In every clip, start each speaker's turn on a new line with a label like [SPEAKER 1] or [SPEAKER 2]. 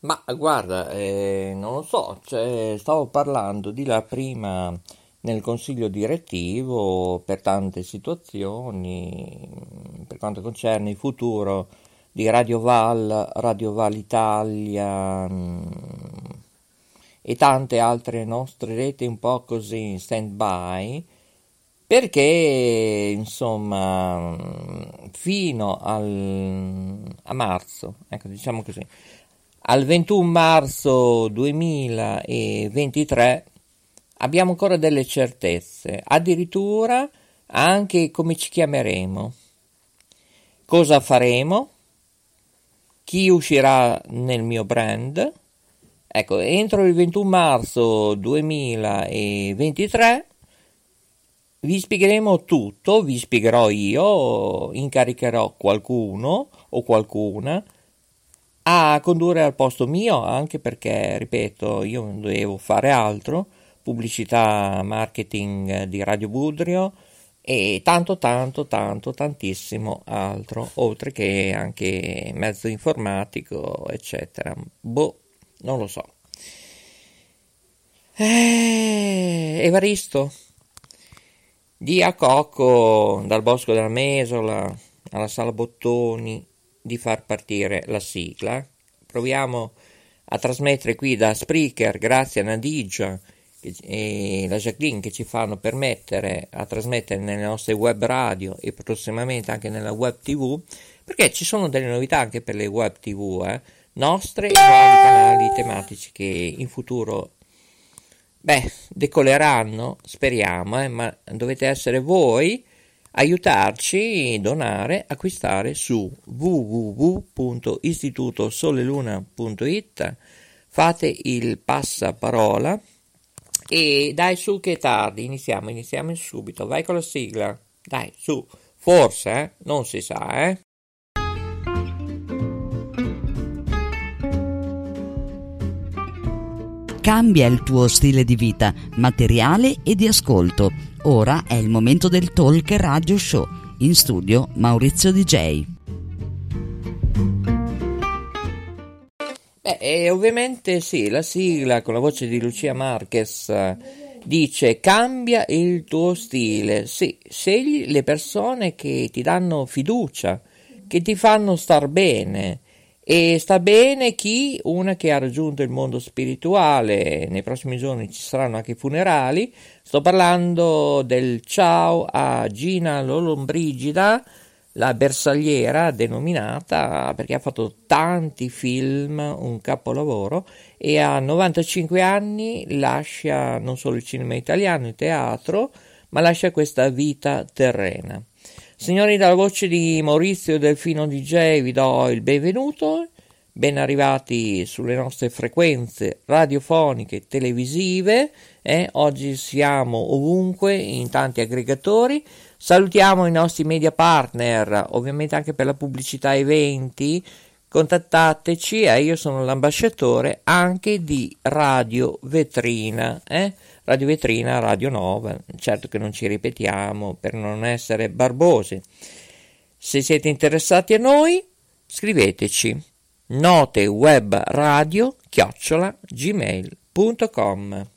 [SPEAKER 1] Ma guarda, eh, non lo so, cioè, stavo parlando di là prima nel consiglio direttivo per tante situazioni, per quanto concerne il futuro di Radio Val, Radio Val Italia mm, e tante altre nostre reti un po' così in stand by perché insomma fino al, a marzo, ecco diciamo così, al 21 marzo 2023 abbiamo ancora delle certezze, addirittura anche come ci chiameremo, cosa faremo, chi uscirà nel mio brand. Ecco, entro il 21 marzo 2023 vi spiegheremo tutto, vi spiegherò io, incaricherò qualcuno o qualcuna a condurre al posto mio, anche perché, ripeto, io non dovevo fare altro, pubblicità, marketing di Radio Budrio e tanto, tanto, tanto, tantissimo altro, oltre che anche mezzo informatico, eccetera. Boh, non lo so. Eh, Evaristo, di a Cocco, dal Bosco della Mesola alla Sala Bottoni, di far partire la sigla. Proviamo a trasmettere qui da Spreaker, grazie a Nadigia e la Jacqueline che ci fanno permettere a trasmettere nelle nostre web radio e prossimamente anche nella web tv, perché ci sono delle novità anche per le web tv, eh? nostre e nuovi canali tematici che in futuro Beh, decoleranno, speriamo, eh, ma dovete essere voi aiutarci, donare, acquistare su www.istitutosoleluna.it fate il passaparola e dai su che è tardi, iniziamo, iniziamo subito, vai con la sigla, dai su, forse, eh? non si sa, eh?
[SPEAKER 2] Cambia il tuo stile di vita, materiale e di ascolto. Ora è il momento del Talk Radio Show. In studio Maurizio DJ.
[SPEAKER 1] Beh, ovviamente sì, la sigla con la voce di Lucia Marquez dice cambia il tuo stile. Sì, scegli le persone che ti danno fiducia, che ti fanno star bene e sta bene chi, una che ha raggiunto il mondo spirituale, nei prossimi giorni ci saranno anche i funerali, sto parlando del ciao a Gina Lolombrigida, la bersagliera denominata perché ha fatto tanti film, un capolavoro e a 95 anni lascia non solo il cinema italiano, il teatro, ma lascia questa vita terrena. Signori, dalla voce di Maurizio Delfino DJ vi do il benvenuto, ben arrivati sulle nostre frequenze radiofoniche, televisive, eh? oggi siamo ovunque in tanti aggregatori, salutiamo i nostri media partner, ovviamente anche per la pubblicità eventi, contattateci, eh? io sono l'ambasciatore anche di Radio Vetrina, eh? Radio Vetrina, Radio Nova, certo che non ci ripetiamo per non essere barbosi. Se siete interessati a noi, scriveteci note web radio chiocciola gmail.com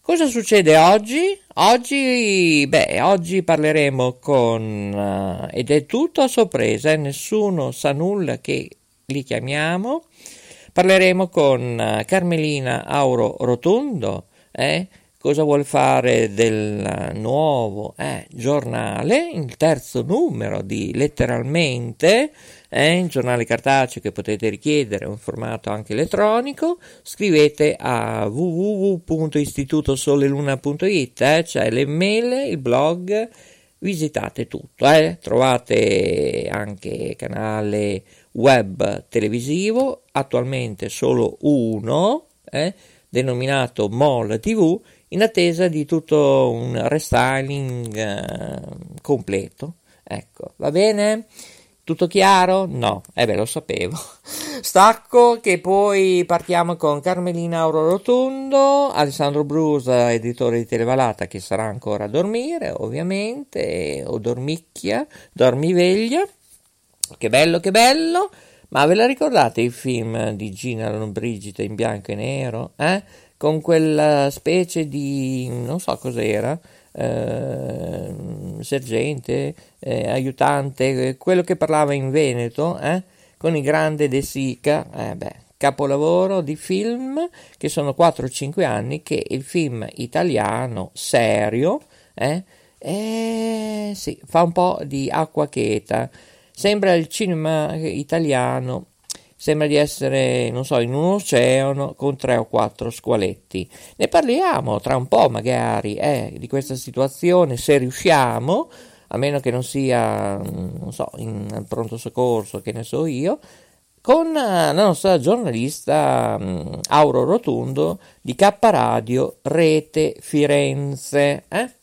[SPEAKER 1] Cosa succede oggi? Oggi, beh, oggi parleremo con, uh, ed è tutto a sorpresa, eh, nessuno sa nulla che li chiamiamo. Parleremo con uh, Carmelina Auro Rotondo, eh? cosa vuole fare del nuovo eh, giornale, il terzo numero di letteralmente, eh, il giornale cartaceo che potete richiedere, un formato anche elettronico, scrivete a www.istitutosoleluna.it, eh, c'è l'email, il blog, visitate tutto, eh. trovate anche canale web televisivo, attualmente solo uno, eh, denominato MOL TV in attesa di tutto un restyling eh, completo. Ecco, va bene? Tutto chiaro? No, eh beh, lo sapevo. Stacco che poi partiamo con Carmelina Auro Rotondo, Alessandro Brusa, editore di Televalata, che sarà ancora a dormire, ovviamente, o dormicchia, dormiveglia. Che bello, che bello. Ma ve la ricordate il film di Gina Lombrigida in bianco e nero? Eh? Con quella specie di... non so cos'era eh, sergente, eh, aiutante, quello che parlava in Veneto, eh, con il grande De Sica, eh, beh, capolavoro di film che sono 4-5 anni che il film italiano serio eh, sì, fa un po' di acqua cheta. Sembra il cinema italiano Sembra di essere, non so, in un oceano con tre o quattro squaletti. Ne parliamo tra un po', magari, eh, di questa situazione, se riusciamo, a meno che non sia, non so, in pronto soccorso, che ne so io, con la nostra giornalista um, Auro Rotundo di K Radio Rete Firenze. Eh?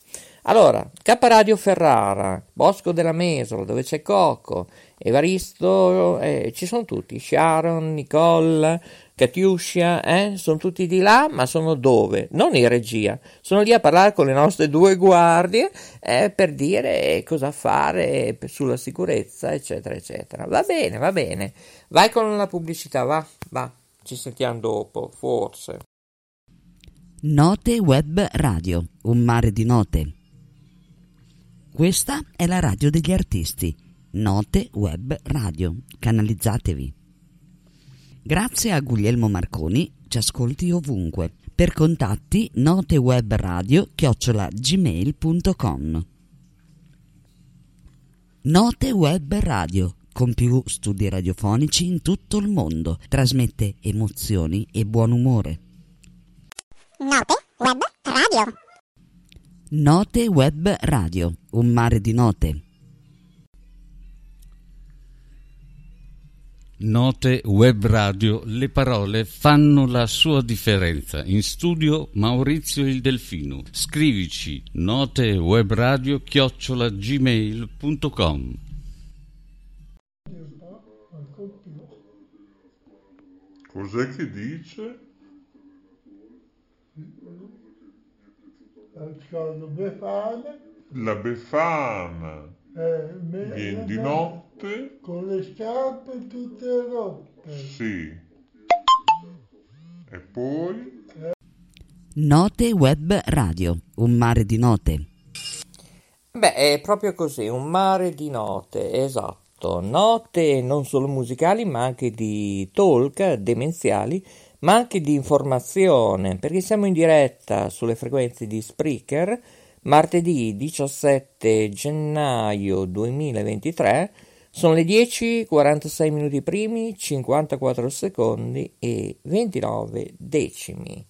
[SPEAKER 1] Allora, K Radio Ferrara, Bosco della Mesola, dove c'è Cocco, Evaristo, eh, ci sono tutti, Sharon, Nicole, Katiuscia, eh, sono tutti di là, ma sono dove? Non in regia, sono lì a parlare con le nostre due guardie eh, per dire cosa fare sulla sicurezza, eccetera, eccetera. Va bene, va bene, vai con la pubblicità, va, va, ci sentiamo dopo, forse.
[SPEAKER 2] Note Web Radio, un mare di note questa è la radio degli artisti. Note Web Radio. Canalizzatevi. Grazie a Guglielmo Marconi, ci ascolti ovunque. Per contatti notewebradio gmail.com Note Web Radio con più studi radiofonici in tutto il mondo. Trasmette emozioni e buon umore.
[SPEAKER 3] Note Web Radio
[SPEAKER 2] Note Web Radio, un mare di note.
[SPEAKER 4] Note Web Radio, le parole fanno la sua differenza. In studio Maurizio il Delfino. Scrivici notewebradio chiocciola gmail.com
[SPEAKER 5] Cos'è che dice?
[SPEAKER 6] Scordo Befana.
[SPEAKER 5] La Befana.
[SPEAKER 6] Eh,
[SPEAKER 5] Viene di notte.
[SPEAKER 6] Con le scarpe tutte rotte.
[SPEAKER 5] Sì. E poi?
[SPEAKER 2] Note Web Radio, un mare di note.
[SPEAKER 1] Beh, è proprio così, un mare di note, esatto. Note non solo musicali, ma anche di talk demenziali ma anche di informazione, perché siamo in diretta sulle frequenze di Spreaker martedì 17 gennaio 2023. Sono le 10, 46 minuti primi, 54 secondi e 29 decimi.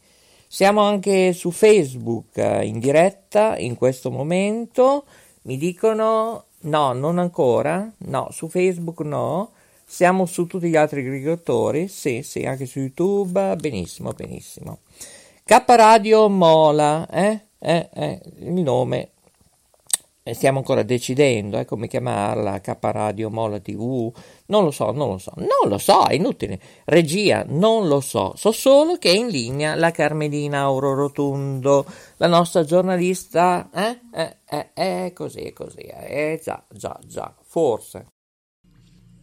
[SPEAKER 1] Siamo anche su Facebook in diretta in questo momento. Mi dicono no, non ancora. No, su Facebook no. Siamo su tutti gli altri aggregatori? Sì, sì, anche su YouTube. Benissimo, benissimo. K Radio Mola, eh? Eh, eh, il nome stiamo ancora decidendo eh, come chiamarla, K Radio Mola TV, non lo so, non lo so, non lo so, è inutile. Regia, non lo so, so solo che è in linea la Carmelina Auro Rotundo, la nostra giornalista, eh, eh, eh, è così, così, eh, già, già, già, forse.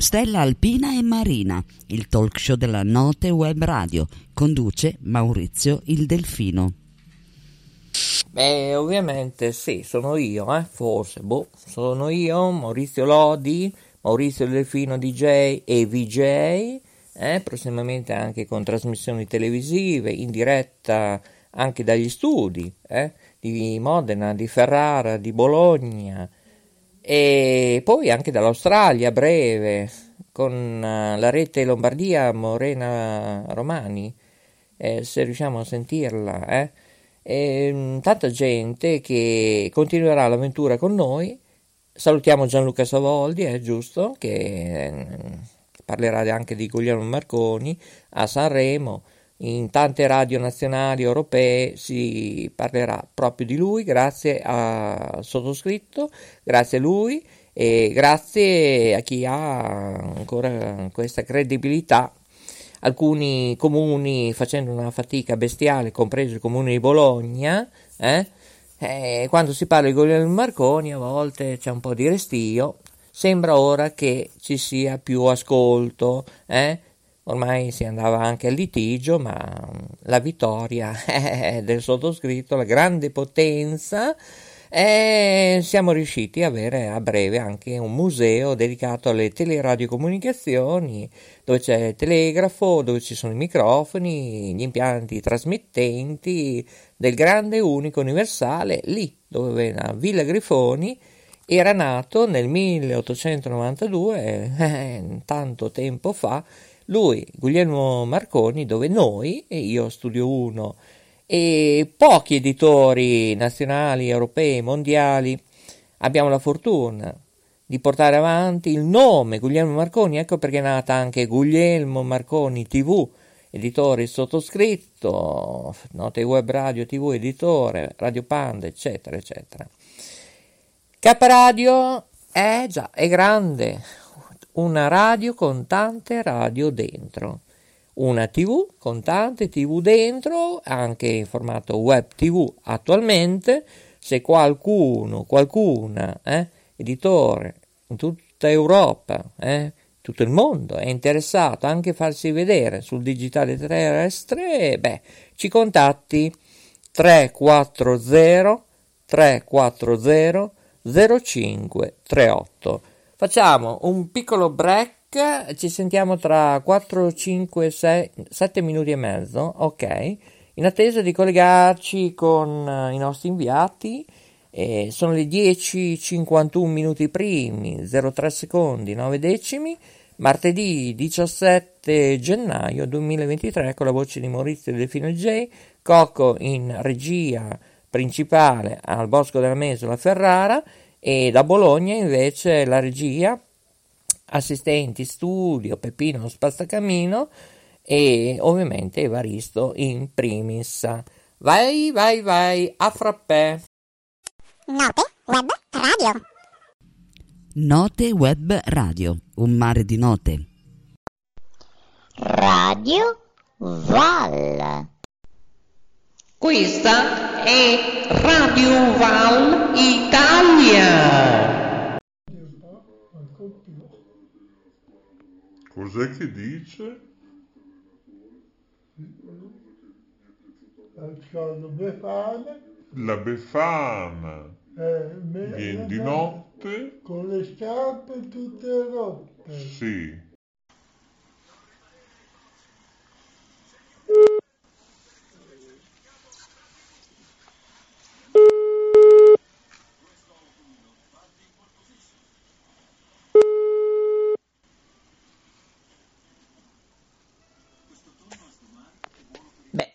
[SPEAKER 2] Stella Alpina e Marina, il talk show della Note Web Radio, conduce Maurizio il Delfino.
[SPEAKER 1] Beh, ovviamente sì, sono io, eh, forse, boh, sono io, Maurizio Lodi, Maurizio il Delfino DJ e VJ, eh, prossimamente anche con trasmissioni televisive, in diretta anche dagli studi, eh, di Modena, di Ferrara, di Bologna, e poi anche dall'Australia a breve con eh, la rete Lombardia Morena Romani, eh, se riusciamo a sentirla, eh? e, mm, tanta gente che continuerà l'avventura con noi. Salutiamo Gianluca Savoldi, è giusto, che eh, parlerà anche di Guglielmo Marconi a Sanremo. In tante radio nazionali europee si parlerà proprio di lui, grazie al sottoscritto, grazie a lui e grazie a chi ha ancora questa credibilità. Alcuni comuni facendo una fatica bestiale, compreso il comune di Bologna, eh, eh, quando si parla di Guglielmo Marconi a volte c'è un po' di restio, sembra ora che ci sia più ascolto, eh? Ormai si andava anche al litigio, ma la vittoria del sottoscritto, la grande potenza, e siamo riusciti ad avere a breve anche un museo dedicato alle teleradiocomunicazioni, dove c'è il telegrafo, dove ci sono i microfoni, gli impianti trasmettenti del grande unico universale, lì dove a Villa Grifoni era nato nel 1892, eh, tanto tempo fa, lui, Guglielmo Marconi, dove noi, e io studio uno, e pochi editori nazionali, europei, mondiali, abbiamo la fortuna di portare avanti il nome Guglielmo Marconi, ecco perché è nata anche Guglielmo Marconi TV, editore sottoscritto, note web radio TV editore, Radio Panda, eccetera, eccetera. K Radio è già, è grande, una radio con tante radio dentro, una TV con tante TV dentro, anche in formato web TV attualmente, se qualcuno, qualcuna, eh, editore in tutta Europa, eh, tutto il mondo è interessato anche a farsi vedere sul digitale terrestre, beh, ci contatti 340 340 0538. Facciamo un piccolo break, ci sentiamo tra 4, 5, 6, 7 minuti e mezzo, ok? In attesa di collegarci con eh, i nostri inviati, eh, sono le 10.51 minuti primi, 03 secondi, 9 decimi, martedì 17 gennaio 2023 con la voce di Maurizio Delfino J, Cocco in regia principale al Bosco della Mesola Ferrara e da Bologna invece la regia, assistenti studio, Peppino Spazzacamino e ovviamente Evaristo in primis. Vai, vai, vai, a frappè!
[SPEAKER 3] Note Web Radio.
[SPEAKER 2] Note Web Radio, un mare di note.
[SPEAKER 3] Radio Val.
[SPEAKER 1] Questa è Radio Val Italia.
[SPEAKER 5] Cos'è che dice?
[SPEAKER 6] Sono Befana,
[SPEAKER 5] La Befana
[SPEAKER 6] eh, me-
[SPEAKER 5] viene di notte?
[SPEAKER 6] con le scarpe tutte rotte.
[SPEAKER 5] Sì.
[SPEAKER 1] Beh,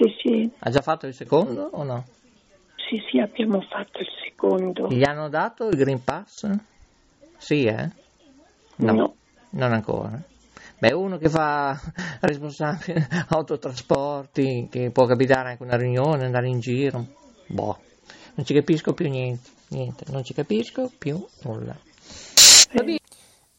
[SPEAKER 7] Sì, sì,
[SPEAKER 1] Ha già fatto il secondo o no?
[SPEAKER 7] sì, sì, abbiamo fatto il secondo.
[SPEAKER 1] Gli hanno dato il Green Pass? Sì, eh? No,
[SPEAKER 7] No.
[SPEAKER 1] non ancora. Beh, uno che fa responsabile autotrasporti, che può capitare anche una riunione, andare in giro. Boh, non ci capisco più niente, niente, non ci capisco più nulla. Va bene.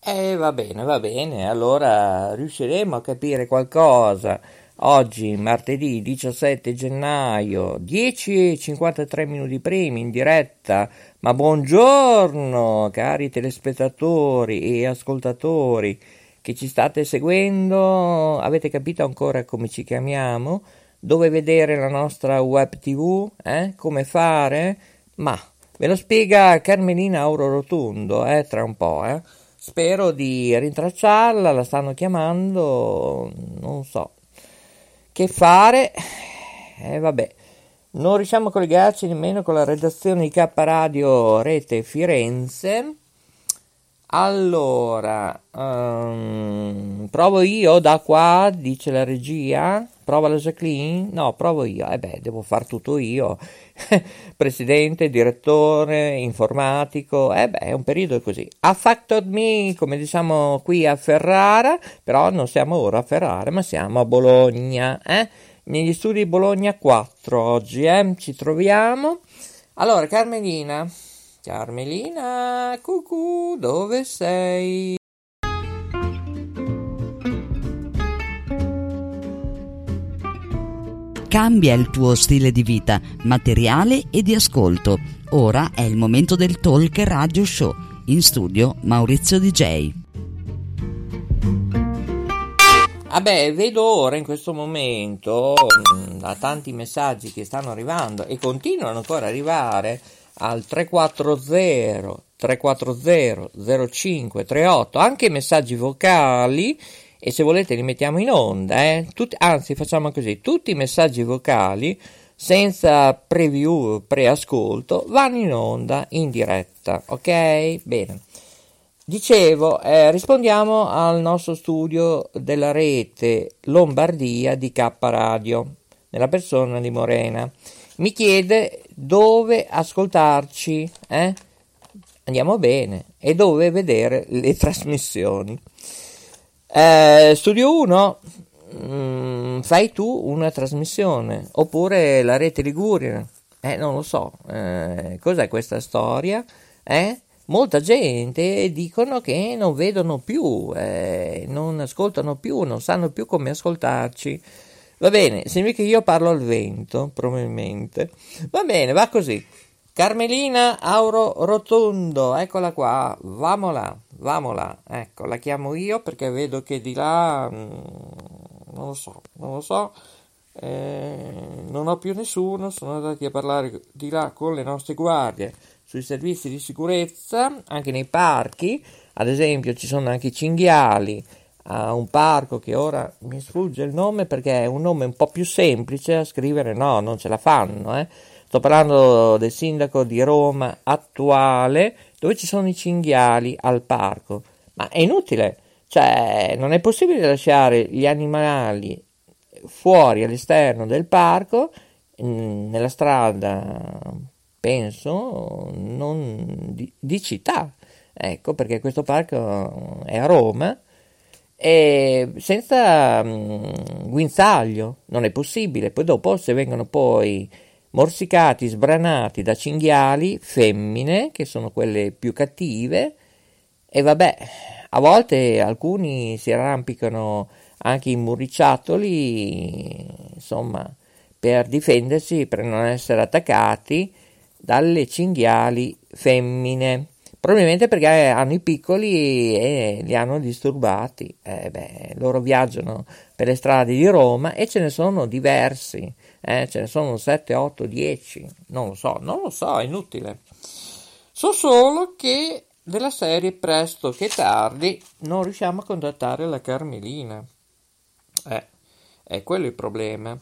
[SPEAKER 1] Eh, va bene, va bene, allora riusciremo a capire qualcosa. Oggi, martedì 17 gennaio, 10 e 53 minuti primi in diretta. Ma buongiorno, cari telespettatori e ascoltatori che ci state seguendo. Avete capito ancora come ci chiamiamo? Dove vedere la nostra web tv? Eh? Come fare? Ma ve lo spiega Carmelina Auro Rotondo, eh, tra un po', eh. Spero di rintracciarla, la stanno chiamando, non so. Che fare? Eh, vabbè. Non riusciamo a collegarci nemmeno con la redazione di K Radio Rete Firenze. Allora, ehm, provo io da qua, dice la regia. Prova la Jacqueline? No, provo io. Eh beh, devo far tutto io. Presidente, direttore, informatico. Eh beh, è un periodo così. Affected me, come diciamo qui a Ferrara, però non siamo ora a Ferrara, ma siamo a Bologna, eh? Negli studi Bologna 4 oggi, eh? Ci troviamo. Allora, Carmelina, Carmelina, cucù, dove sei?
[SPEAKER 2] Cambia il tuo stile di vita, materiale e di ascolto. Ora è il momento del Talk Radio Show. In studio Maurizio DJ.
[SPEAKER 1] Vabbè, vedo ora in questo momento mh, da tanti messaggi che stanno arrivando e continuano ancora ad arrivare al 340 340 0538 anche messaggi vocali e se volete li mettiamo in onda, eh? Tutti- anzi facciamo così, tutti i messaggi vocali senza preview, preascolto vanno in onda in diretta, ok? Bene. Dicevo, eh, rispondiamo al nostro studio della rete Lombardia di K Radio, nella persona di Morena. Mi chiede dove ascoltarci, eh? Andiamo bene, e dove vedere le trasmissioni. Eh, studio 1, mm, fai tu una trasmissione, oppure la rete Liguria, eh, non lo so, eh, cos'è questa storia? Eh? Molta gente dicono che non vedono più, eh, non ascoltano più, non sanno più come ascoltarci. Va bene, sembra che io parlo al vento, probabilmente. Va bene, va così. Carmelina Auro Rotondo, eccola qua, vamola, vamola. Ecco, la chiamo io perché vedo che di là, mm, non lo so, non lo so, eh, non ho più nessuno, sono andati a parlare di là con le nostre guardie sui servizi di sicurezza, anche nei parchi, ad esempio ci sono anche i cinghiali. A un parco che ora mi sfugge il nome perché è un nome un po' più semplice a scrivere, no, non ce la fanno, eh. Sto parlando del sindaco di Roma attuale, dove ci sono i cinghiali al parco. Ma è inutile, cioè non è possibile lasciare gli animali fuori all'esterno del parco, mm, nella strada, penso, di, di città. Ecco, perché questo parco è a Roma e senza mm, guinzaglio non è possibile. Poi dopo se vengono poi morsicati, sbranati da cinghiali femmine, che sono quelle più cattive, e vabbè, a volte alcuni si arrampicano anche in muricciatoli, insomma, per difendersi, per non essere attaccati dalle cinghiali femmine. Probabilmente perché hanno i piccoli e li hanno disturbati. Eh beh, loro viaggiano per le strade di Roma e ce ne sono diversi. Eh, ce ne sono 7, 8, 10. Non lo so, non lo so, è inutile. So solo che della serie presto che tardi non riusciamo a contattare la Carmelina. Eh, è quello il problema.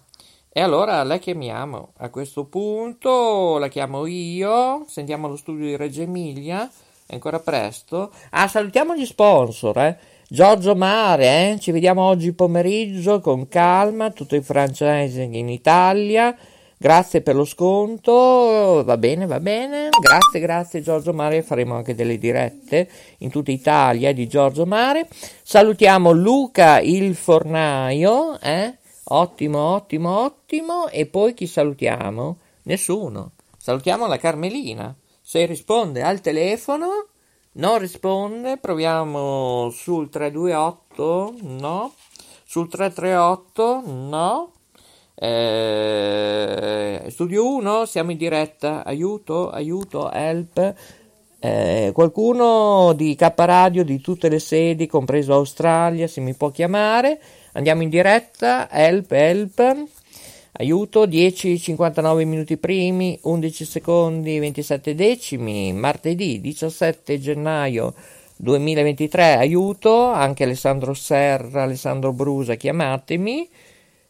[SPEAKER 1] E allora la chiamiamo. A questo punto la chiamo io. Sentiamo lo studio di Reggio Emilia. È ancora presto. Ah, salutiamo gli sponsor, eh. Giorgio Mare, eh? ci vediamo oggi pomeriggio con calma, tutto il franchising in Italia, Grazie per lo sconto, va bene, va bene. Grazie, grazie Giorgio Mare, faremo anche delle dirette in tutta Italia di Giorgio Mare. Salutiamo Luca il fornaio, eh? Ottimo, ottimo, ottimo. E poi chi salutiamo? Nessuno. Salutiamo la Carmelina. Se risponde al telefono, non risponde, proviamo sul 328, no. Sul 338, no. Eh, studio 1, siamo in diretta. Aiuto, aiuto, help. Eh, qualcuno di K Radio di tutte le sedi, compreso Australia, se mi può chiamare. Andiamo in diretta. Help, help. Aiuto 10 59 minuti primi, 11 secondi 27 decimi, martedì 17 gennaio 2023. Aiuto anche Alessandro Serra, Alessandro Brusa, chiamatemi.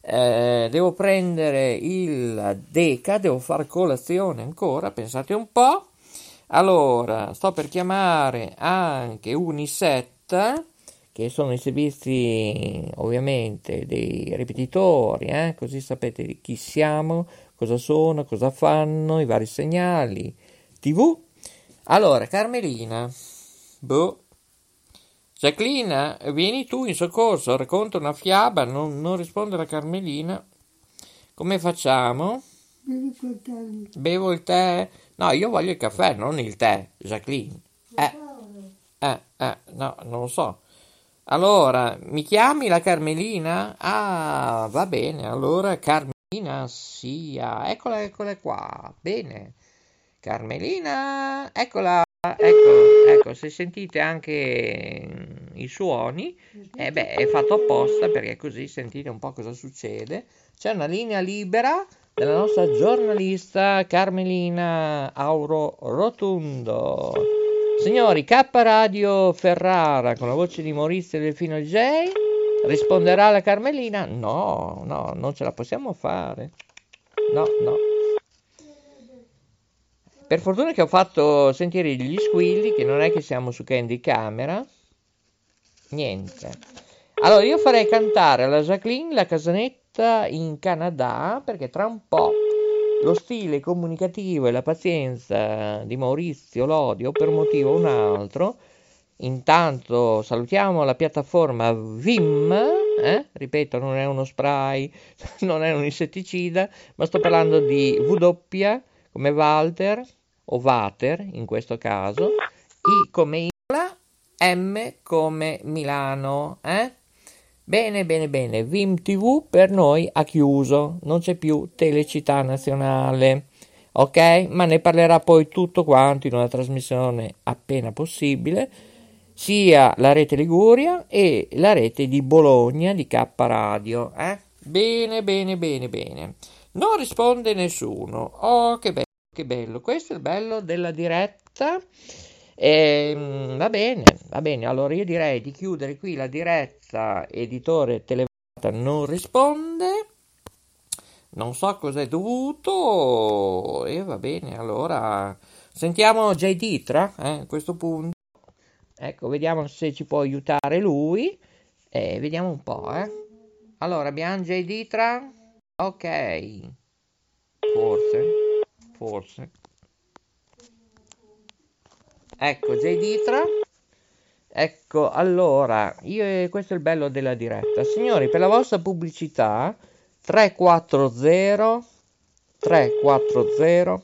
[SPEAKER 1] Eh, devo prendere il Deca, devo fare colazione ancora, pensate un po'. Allora, sto per chiamare anche Uniset, che sono i servizi ovviamente dei ripetitori, eh? così sapete chi siamo, cosa sono, cosa fanno, i vari segnali, tv. Allora, Carmelina, boh, Jacqueline, vieni tu in soccorso, racconta una fiaba, non, non risponde la Carmelina. Come facciamo? Bevo il tè? No, io voglio il caffè, non il tè, Jacqueline. Eh, eh, eh, no, non lo so. Allora, mi chiami la Carmelina? Ah, va bene, allora Carmelina sia. Eccola, eccola qua. Bene. Carmelina, eccola. Ecco, ecco, se sentite anche i suoni, eh beh, è fatto apposta perché così sentite un po' cosa succede. C'è una linea libera della nostra giornalista Carmelina Auro Rotundo. Signori, K Radio Ferrara con la voce di Maurizio Delfino J. Risponderà la Carmelina? No, no, non ce la possiamo fare. No, no. Per fortuna che ho fatto sentire gli squilli, che non è che siamo su Candy Camera. Niente. Allora, io farei cantare alla Jacqueline la casanetta in Canada, perché tra un po' lo stile comunicativo e la pazienza di Maurizio l'odio per motivo o un altro. Intanto salutiamo la piattaforma Vim, eh? ripeto, non è uno spray, non è un insetticida, ma sto parlando di W come Walter o Vater in questo caso, I come Imola, M come Milano, eh? Bene, bene, bene, Vim TV per noi ha chiuso, non c'è più Telecittà Nazionale, ok? Ma ne parlerà poi tutto quanto in una trasmissione appena possibile, sia la rete Liguria e la rete di Bologna di K Radio, eh? Bene, bene, bene, bene. Non risponde nessuno. Oh, che bello, che bello. Questo è il bello della diretta. E, va bene, va bene. Allora io direi di chiudere qui la diretta. Editore Televata non risponde. Non so cosa è dovuto. E va bene, allora sentiamo J. Ditra eh, a questo punto. Ecco, vediamo se ci può aiutare lui. E vediamo un po', eh. Allora, abbiamo J. Ditra. Ok. Forse. Forse. Ecco, J. Ditra. Ecco, allora, io, questo è il bello della diretta. Signori, per la vostra pubblicità, 340 340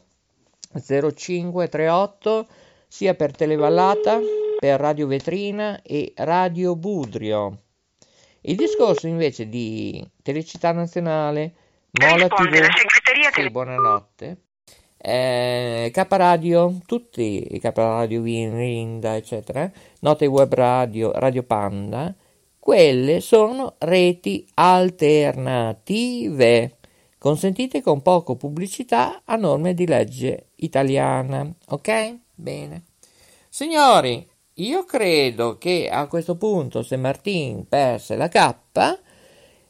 [SPEAKER 1] 0538 sia per Televallata, per Radio Vetrina e Radio Budrio. Il discorso invece di Telecittà Nazionale, Mola TV, sì, buonanotte, eh, K Radio, tutti i K Radio Vinrinda, eccetera, Note Web Radio, Radio Panda, quelle sono reti alternative, consentite con poco pubblicità a norme di legge italiana. Ok? Bene. Signori, io credo che a questo punto, se Martin perse la K,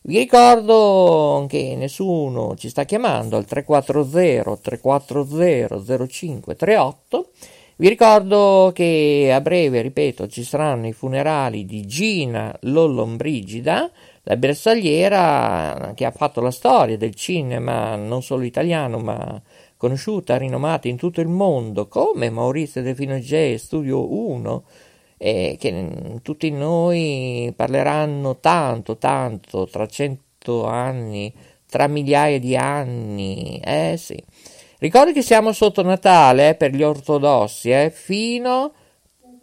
[SPEAKER 1] vi ricordo che nessuno ci sta chiamando al 340 340 0538. Vi ricordo che a breve, ripeto, ci saranno i funerali di Gina Lollombrigida, la bersagliera che ha fatto la storia del cinema non solo italiano ma conosciuta, rinomata in tutto il mondo come Maurizio Delfino J, Studio 1 e che tutti noi parleranno tanto, tanto, tra cento anni, tra migliaia di anni, eh sì. Ricordi che siamo sotto Natale eh, per gli ortodossi, eh, fino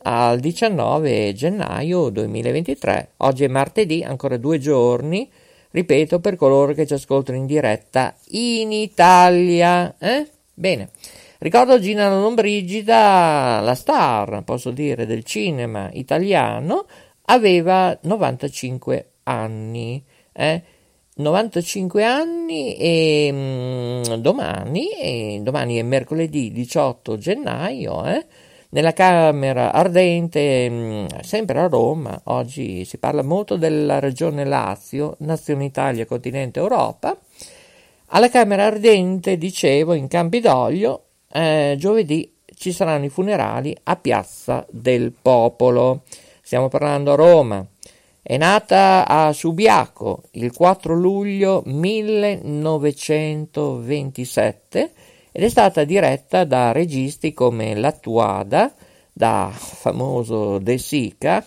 [SPEAKER 1] al 19 gennaio 2023. Oggi è martedì, ancora due giorni, ripeto, per coloro che ci ascoltano in diretta in Italia. Eh? Bene. Ricordo Gina Lollobrigida, la star, posso dire, del cinema italiano, aveva 95 anni. Eh? 95 anni e mh, domani, e domani è mercoledì 18 gennaio, eh? nella Camera Ardente, mh, sempre a Roma, oggi si parla molto della regione Lazio, Nazione Italia, continente Europa. Alla Camera Ardente, dicevo, in Campidoglio, eh, giovedì ci saranno i funerali a Piazza del Popolo. Stiamo parlando a Roma. È nata a Subiaco il 4 luglio 1927 ed è stata diretta da registi come Lattuada, da famoso De Sica,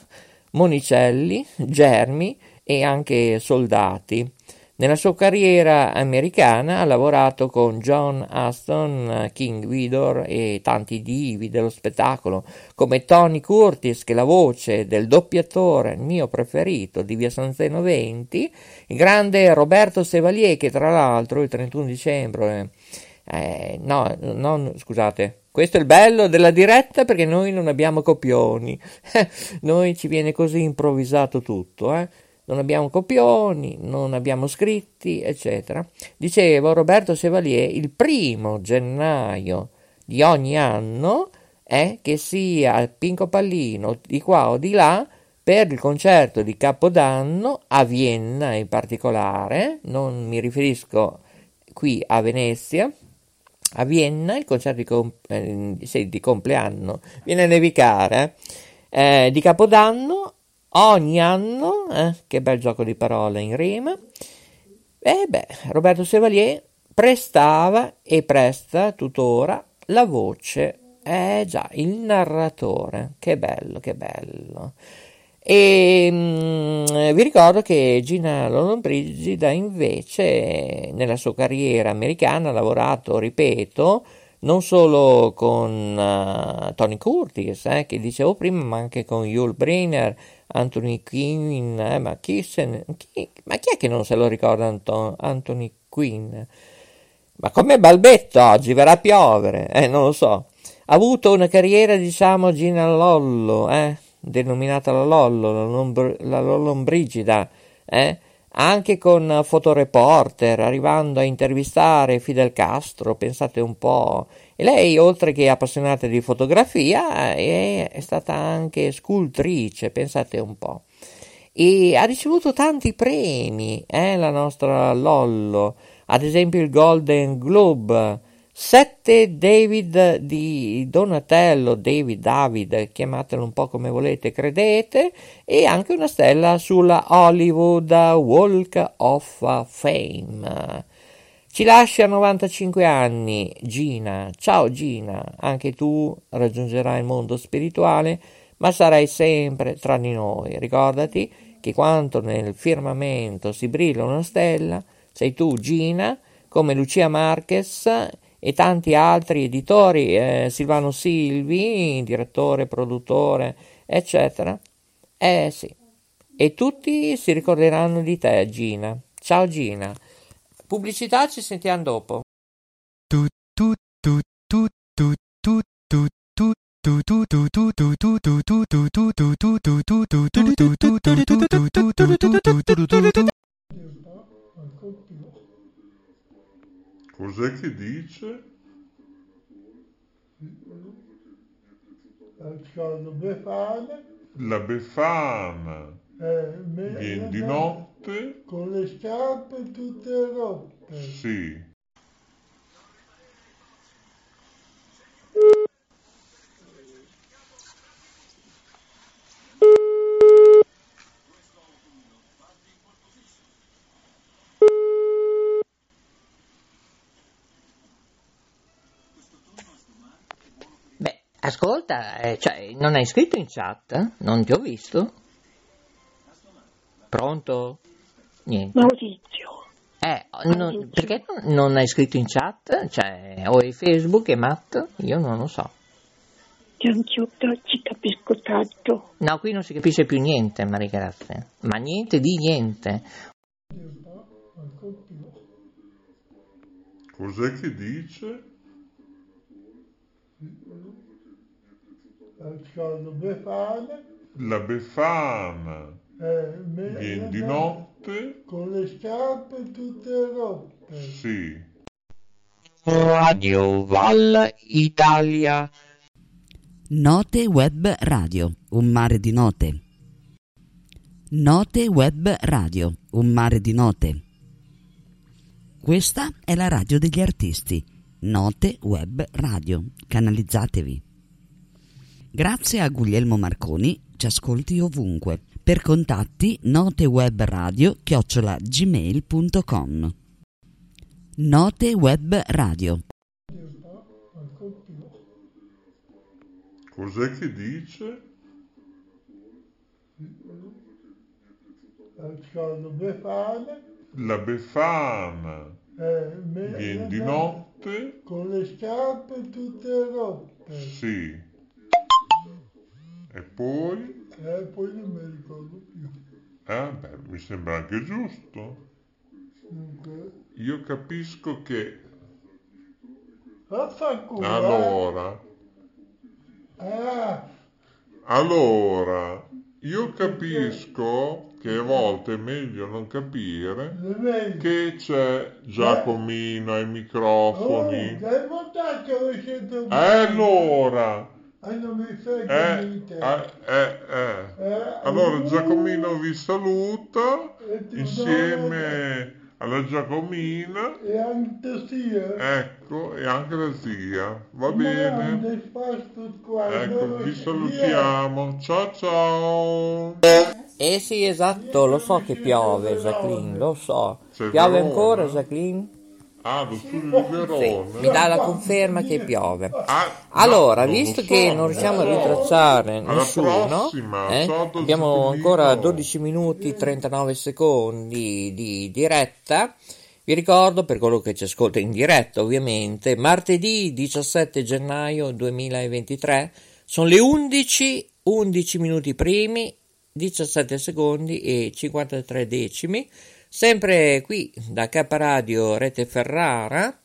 [SPEAKER 1] Monicelli, Germi e anche Soldati. Nella sua carriera americana ha lavorato con John Aston, King Vidor e tanti divi dello spettacolo, come Tony Curtis, che è la voce del doppiatore, mio preferito, di Via San Zeno 20, il grande Roberto Sevalier, che tra l'altro il 31 dicembre... Eh, no, no, scusate, questo è il bello della diretta perché noi non abbiamo copioni, noi ci viene così improvvisato tutto, eh non abbiamo copioni, non abbiamo scritti, eccetera. Dicevo Roberto Sevalier, il primo gennaio di ogni anno è che sia al Pinco Pallino di qua o di là per il concerto di Capodanno a Vienna in particolare, non mi riferisco qui a Venezia, a Vienna il concerto di, comp- eh, sì, di compleanno, viene a nevicare, eh, di Capodanno ogni anno, eh, che bel gioco di parole in rima, e beh, Roberto Sevalier prestava e presta tuttora la voce, eh già, il narratore, che bello, che bello. E mh, mm, vi ricordo che Gina Lollobrigida invece nella sua carriera americana ha lavorato, ripeto, non solo con uh, Tony Curtis, eh, che dicevo prima, ma anche con Yul Brynner, Anthony Quinn, eh, ma, chi se, chi, ma chi è che non se lo ricorda Anto, Anthony Quinn? Ma come balbetto oggi, verrà a piovere, eh, non lo so. Ha avuto una carriera, diciamo, Gina Lollo, eh, denominata la Lollo, la, Lombr- la Lollobrigida, eh, anche con fotoreporter, arrivando a intervistare Fidel Castro, pensate un po', e lei, oltre che appassionata di fotografia, è, è stata anche scultrice, pensate un po'. E ha ricevuto tanti premi, eh, la nostra Lollo, ad esempio il Golden Globe, sette David di Donatello, David, David, chiamatelo un po' come volete, credete, e anche una stella sulla Hollywood Walk of Fame. Ci lascia a 95 anni Gina. Ciao Gina, anche tu raggiungerai il mondo spirituale, ma sarai sempre tra di noi. Ricordati che quando nel firmamento si brilla una stella, sei tu Gina, come Lucia Marquez e tanti altri editori, eh, Silvano Silvi, direttore, produttore, eccetera. Eh sì. E tutti si ricorderanno di te, Gina. Ciao Gina. Pubblicità, ci sentiamo dopo.
[SPEAKER 5] Cos'è che dice?
[SPEAKER 6] Cosa befana?
[SPEAKER 5] La Befana.
[SPEAKER 6] Eh,
[SPEAKER 5] Vieni di notte.
[SPEAKER 6] Con le scarpe tutte rotte.
[SPEAKER 5] Sì.
[SPEAKER 1] Ascolta, eh, cioè, non hai scritto in chat? Eh? Non ti ho visto? Pronto? Niente.
[SPEAKER 7] Maurizio.
[SPEAKER 1] Eh, non- perché non, hai scritto in chat? Cioè, o è Facebook è Matt? Io non lo so.
[SPEAKER 7] Gianchiotto ci capisco tanto.
[SPEAKER 1] No, qui non si capisce più niente, Maria Grazia. Ma niente di niente.
[SPEAKER 5] Cos'è che dice?
[SPEAKER 6] Ascolto Befana.
[SPEAKER 5] La Befana.
[SPEAKER 6] Eh,
[SPEAKER 5] Viene di notte?
[SPEAKER 6] Con le scarpe tutte rotte.
[SPEAKER 5] Sì.
[SPEAKER 1] Radio Val Italia.
[SPEAKER 2] Note Web Radio, un mare di note. Note Web Radio, un mare di note. Questa è la radio degli artisti. Note Web Radio. Canalizzatevi. Grazie a Guglielmo Marconi, ci ascolti ovunque. Per contatti note web radio chiocciola gmail.com Note Web Radio.
[SPEAKER 5] Cos'è che dice?
[SPEAKER 6] Ascolto Befana.
[SPEAKER 5] La Befana.
[SPEAKER 6] Eh,
[SPEAKER 5] Viene di notte?
[SPEAKER 6] Con le scarpe tutte rotte.
[SPEAKER 5] Sì. E poi?
[SPEAKER 6] E poi non mi ricordo più.
[SPEAKER 5] Eh, beh, mi sembra anche giusto.
[SPEAKER 6] Dunque,
[SPEAKER 5] Io capisco che
[SPEAKER 6] vaffanculo.
[SPEAKER 5] allora,
[SPEAKER 6] Ah,
[SPEAKER 5] allora, io capisco che a volte è meglio non capire che c'è Giacomino ai
[SPEAKER 6] Oh,
[SPEAKER 5] microfoni.
[SPEAKER 6] dai montaggio le sento
[SPEAKER 5] E allora,
[SPEAKER 6] Ah, non mi frega
[SPEAKER 5] eh,
[SPEAKER 6] niente.
[SPEAKER 5] eh, eh, eh.
[SPEAKER 6] Eh,
[SPEAKER 5] Allora
[SPEAKER 6] uh,
[SPEAKER 5] Giacomino vi saluta insieme alla Giacomina,
[SPEAKER 6] E anche sia.
[SPEAKER 5] ecco, e anche la zia. Va
[SPEAKER 6] Ma
[SPEAKER 5] bene? Ecco, vi salutiamo. Ciao ciao.
[SPEAKER 1] Eh sì, esatto, lo so che piove, Jacqueline, lo so.
[SPEAKER 5] C'è
[SPEAKER 1] Piove
[SPEAKER 5] Verona.
[SPEAKER 1] ancora, Jacqueline?
[SPEAKER 5] Ah, Verona.
[SPEAKER 1] Mi dà la conferma che piove.
[SPEAKER 5] Ah,
[SPEAKER 1] Allora,
[SPEAKER 5] no,
[SPEAKER 1] visto
[SPEAKER 5] so,
[SPEAKER 1] che non riusciamo a
[SPEAKER 5] lo so.
[SPEAKER 1] rintracciare
[SPEAKER 5] Alla
[SPEAKER 1] nessuno, eh, abbiamo ancora
[SPEAKER 5] Filippo.
[SPEAKER 1] 12 minuti e 39 secondi di diretta. Vi ricordo, per coloro che ci ascolta in diretta ovviamente, martedì 17 gennaio 2023, sono le 11, 11 minuti primi, 17 secondi e 53 decimi, sempre qui da K Radio Rete Ferrara,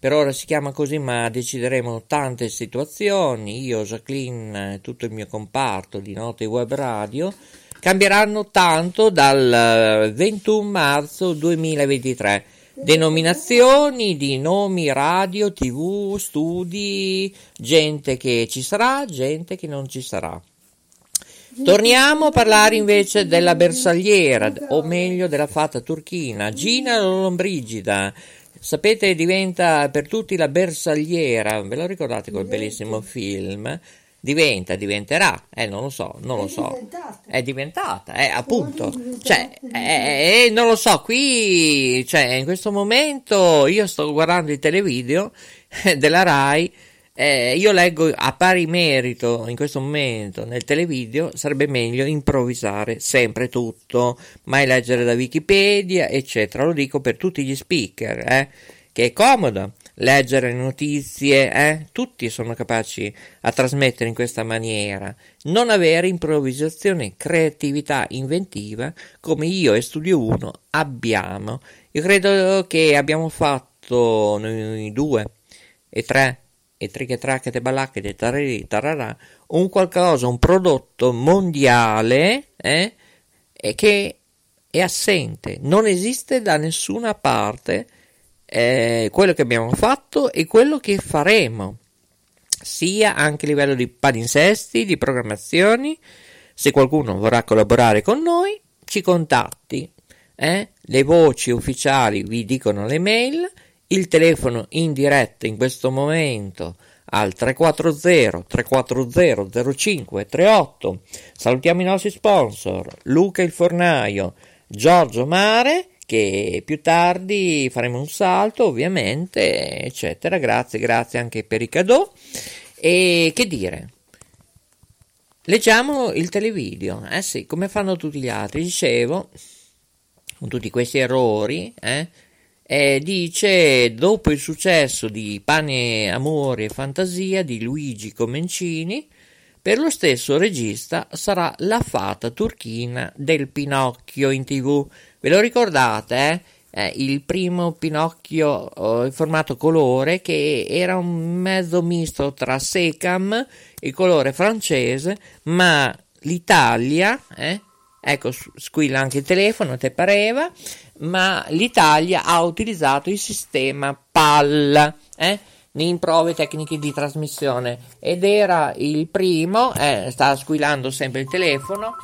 [SPEAKER 1] per ora si chiama così, ma decideremo tante situazioni. Io, Jacqueline, e tutto il mio comparto di Note Web Radio cambieranno tanto dal eh, 21 marzo 2023. Denominazioni di nomi radio, tv, studi, gente che ci sarà, gente che non ci sarà. Torniamo a parlare invece della bersagliera, o meglio della fata turchina, Gina Lollobrigida. Sapete, diventa per tutti la bersagliera, ve lo ricordate quel bellissimo film? Diventa, diventerà, eh, non lo so, non lo so. È diventata, eh, appunto. Cioè, eh, eh, non lo so, qui, cioè, in questo momento io sto guardando i televideo della Rai eh, io leggo a pari merito in questo momento nel televideo sarebbe meglio improvvisare sempre tutto, mai leggere da Wikipedia, eccetera. Lo dico per tutti gli speaker, eh, che è comodo leggere notizie, eh? tutti sono capaci a trasmettere in questa maniera. Non avere improvvisazione, creatività, inventiva come io e Studio 1 abbiamo. Io credo che abbiamo fatto noi due e tre e triche tracchete balacchete tararì tararà un qualcosa, un prodotto mondiale eh, che è assente, non esiste da nessuna parte eh, quello che abbiamo fatto e quello che faremo, sia anche a livello di palinsesti, di programmazioni. Se qualcuno vorrà collaborare con noi, ci contatti. Eh? Le voci ufficiali vi dicono le mail il telefono in diretta in questo momento al 340 340 0538 salutiamo i nostri sponsor Luca il Fornaio Giorgio Mare che più tardi faremo un salto ovviamente eccetera grazie grazie anche per i cadeau E che dire? Leggiamo il televideo, eh sì, come fanno tutti gli altri. Dicevo, con tutti questi errori, eh, eh, dice, dopo il successo di Pane, Amore e Fantasia di Luigi Comencini, per lo stesso regista sarà la fata turchina del Pinocchio in tv. Ve lo ricordate, eh? Eh, il primo Pinocchio eh, in formato colore che era un mezzo misto tra Secam, il colore francese, ma l'Italia, eh, ecco squilla anche il telefono, te pareva, ma l'Italia ha utilizzato il sistema PAL, eh, in prove tecniche di trasmissione ed era il primo, eh, sta squillando sempre il telefono,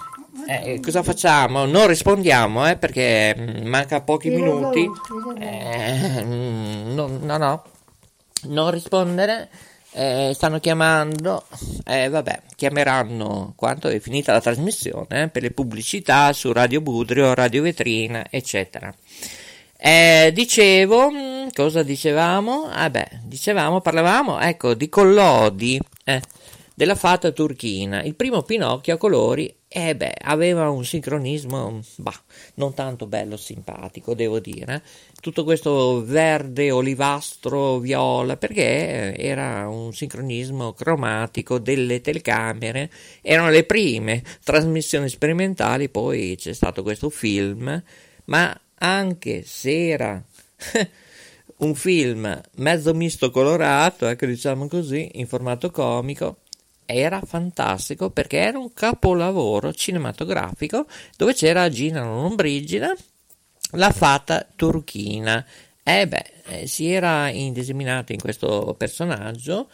[SPEAKER 1] eh, cosa facciamo? Non rispondiamo eh, perché mm, manca pochi minuti. Eh, mm, no, no, no, non rispondere. Eh, stanno chiamando, eh, vabbè, chiameranno quando è finita la trasmissione eh, per le pubblicità su Radio Budrio, Radio Vetrina, eccetera. Eh, dicevo, mm, cosa dicevamo? Ah beh, dicevamo, parlavamo, ecco, di Collodi, eh, della fata turchina. Il primo Pinocchio a colori eh beh, aveva un sincronismo, bah, non tanto bello simpatico, devo dire. Tutto questo verde, olivastro, viola, perché era un sincronismo cromatico delle telecamere. Erano le prime trasmissioni sperimentali, poi c'è stato questo film, ma anche se era un film mezzo misto colorato, ecco diciamo così, in formato comico, era fantastico perché era un capolavoro cinematografico dove c'era Gina Lombrigida, la fata turchina. E eh beh, eh, si era indeseminato in questo personaggio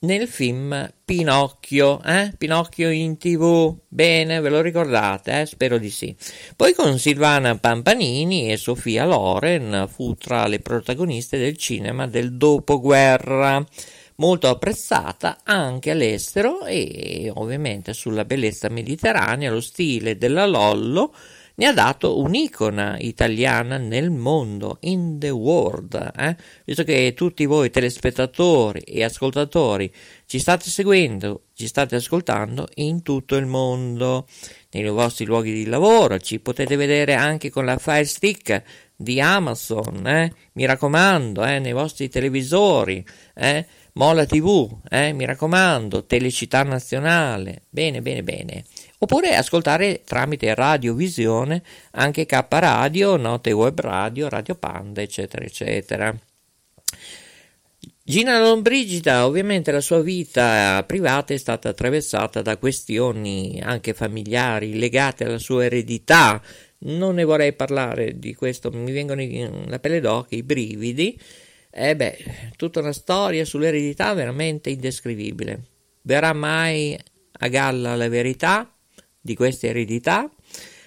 [SPEAKER 1] nel film Pinocchio, eh? Pinocchio in tv, bene, ve lo ricordate? Eh? Spero di sì. Poi con Silvana Pampanini e Sofia Loren fu tra le protagoniste del cinema del dopoguerra molto apprezzata anche all'estero e ovviamente sulla bellezza mediterranea, lo stile della Lollo ne ha dato un'icona italiana nel mondo, in the world, eh? visto che tutti voi telespettatori e ascoltatori ci state seguendo, ci state ascoltando in tutto il mondo, nei vostri luoghi di lavoro, ci potete vedere anche con la Fire Stick di Amazon, eh? mi raccomando, eh? nei vostri televisori, eh? Mola TV, eh, mi raccomando, Telecittà Nazionale, bene, bene, bene. Oppure ascoltare tramite radiovisione anche K Radio, Note Web Radio, Radio Panda, eccetera, eccetera. Gina Lombrigida, ovviamente la sua vita privata è stata attraversata da questioni anche familiari legate alla sua eredità. Non ne vorrei parlare di questo, mi vengono la pelle d'occhio, i brividi eh beh, tutta una storia sull'eredità veramente indescrivibile. Verrà mai a galla la verità di questa eredità?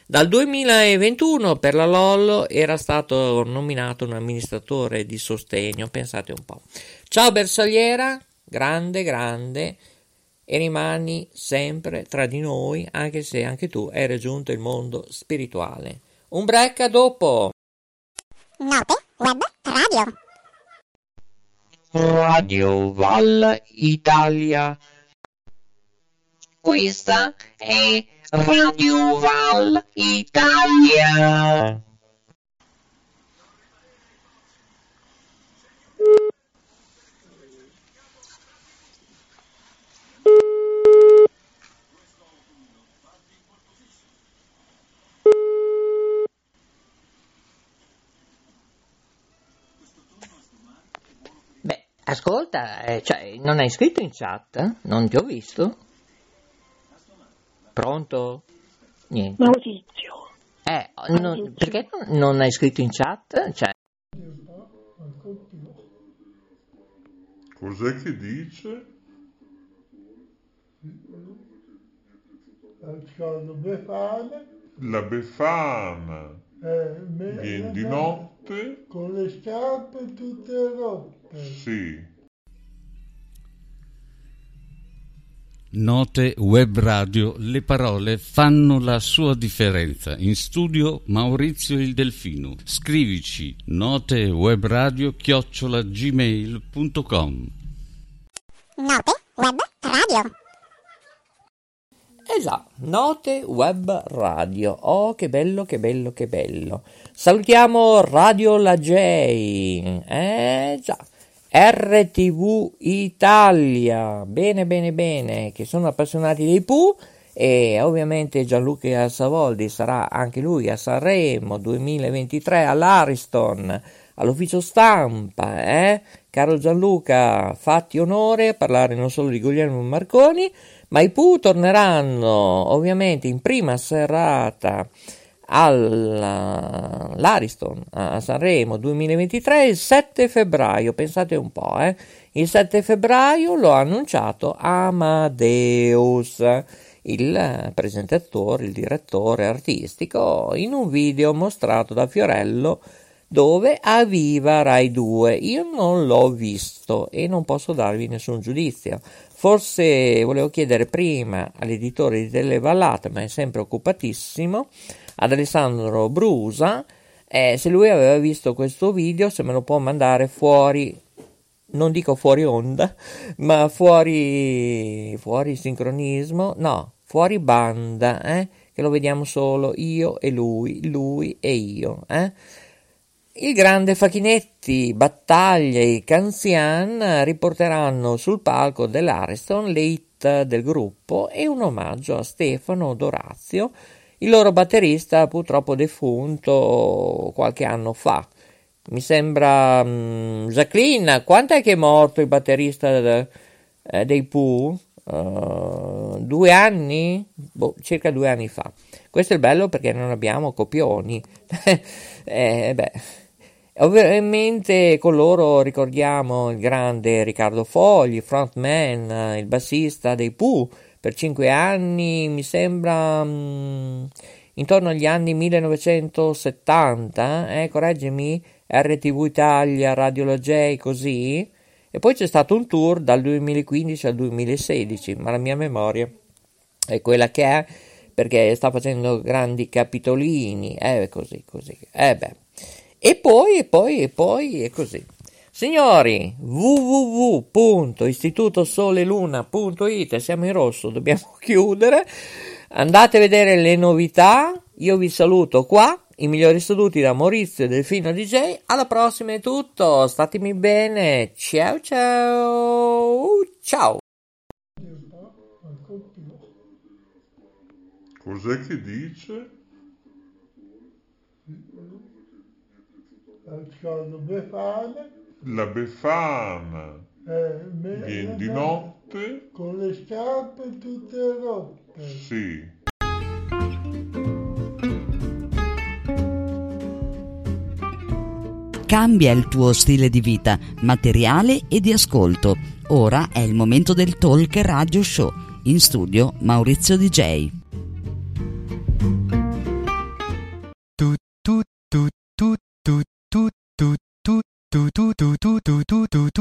[SPEAKER 1] Dal 2021 per la Lollo era stato nominato un amministratore di sostegno, pensate un po'. Ciao Bersagliera, grande, grande, e rimani sempre tra di noi, anche se anche tu hai raggiunto il mondo spirituale. Un break a dopo!
[SPEAKER 3] Note Web Radio
[SPEAKER 1] Radio Val Italia. Questa è Radio Val Italia. Ascolta, eh, cioè, non hai scritto in chat? Non ti ho visto? Pronto? Niente.
[SPEAKER 7] Maurizio.
[SPEAKER 1] Eh, non, perché non hai scritto in chat? Cioè...
[SPEAKER 5] Cos'è che dice?
[SPEAKER 6] La Befana.
[SPEAKER 5] La Befana.
[SPEAKER 6] Eh,
[SPEAKER 5] Viene di notte.
[SPEAKER 6] Con le scarpe tutte rotte.
[SPEAKER 5] Sì.
[SPEAKER 4] Note web radio, le parole fanno la sua differenza. In studio Maurizio il Delfino. Scrivici notewebradio chiocciola gmail.com
[SPEAKER 3] Note Web Radio.
[SPEAKER 1] Già, Note Web Radio. Oh, che bello, che bello, che bello. Salutiamo Radio La J. Eh già. RTV Italia. Bene, bene, bene, che sono appassionati dei Pooh e ovviamente Gianluca Savoldi sarà anche lui a Sanremo 2023 all'Ariston all'ufficio stampa, eh? Caro Gianluca, fatti onore a parlare non solo di Guglielmo Marconi, ma i Pooh torneranno ovviamente in prima serata all'Ariston a Sanremo 2023 il 7 febbraio, pensate un po', eh? il 7 febbraio lo ha annunciato Amadeus, il presentatore, il direttore artistico, in un video mostrato da Fiorello dove a Viva Rai 2. Io non l'ho visto e non posso darvi nessun giudizio. Forse volevo chiedere prima all'editore di Televallata, ma è sempre occupatissimo, ad Alessandro Brusa, eh, se lui aveva visto questo video, se me lo può mandare fuori non dico fuori onda, ma fuori, fuori sincronismo, no, fuori banda, eh? che lo vediamo solo io e lui, lui e io. Eh? Il grande Facchinetti, Battaglia e Canzian riporteranno sul palco dell'Ariston le hit del gruppo e un omaggio a Stefano Dorazio, il loro batterista purtroppo defunto qualche anno fa. Mi sembra um, Jacqueline, quanto è che è morto il batterista de, eh, dei Pooh? Uh, due anni? Boh, circa due anni fa. Questo è il bello perché non abbiamo copioni. eh, beh. Ovviamente con loro ricordiamo il grande Riccardo Fogli, frontman, il bassista dei Pooh, per cinque anni, mi sembra mh, intorno agli anni 1970, eh, correggimi, RTV Italia, Radio J, così, e poi c'è stato un tour dal 2015 al 2016, ma la mia memoria è quella che è, perché sta facendo grandi capitolini, eh, così, così, eh beh. E poi, e poi, e poi, e così. Signori, www.istitutosoleluna.it, siamo in rosso, dobbiamo chiudere. Andate a vedere le novità. Io vi saluto qua. I migliori saluti da Maurizio e Delfino DJ. Alla prossima è tutto. Statemi bene. Ciao ciao. Ciao.
[SPEAKER 5] Cos'è che dice?
[SPEAKER 6] Cosa Befana?
[SPEAKER 5] La Befana
[SPEAKER 6] Eh, me-
[SPEAKER 5] viene di notte?
[SPEAKER 6] Con le scarpe tutte rotte.
[SPEAKER 5] Sì.
[SPEAKER 2] Cambia il tuo stile di vita, materiale e di ascolto. Ora è il momento del Talk Radio Show. In studio Maurizio DJ. do do do do do do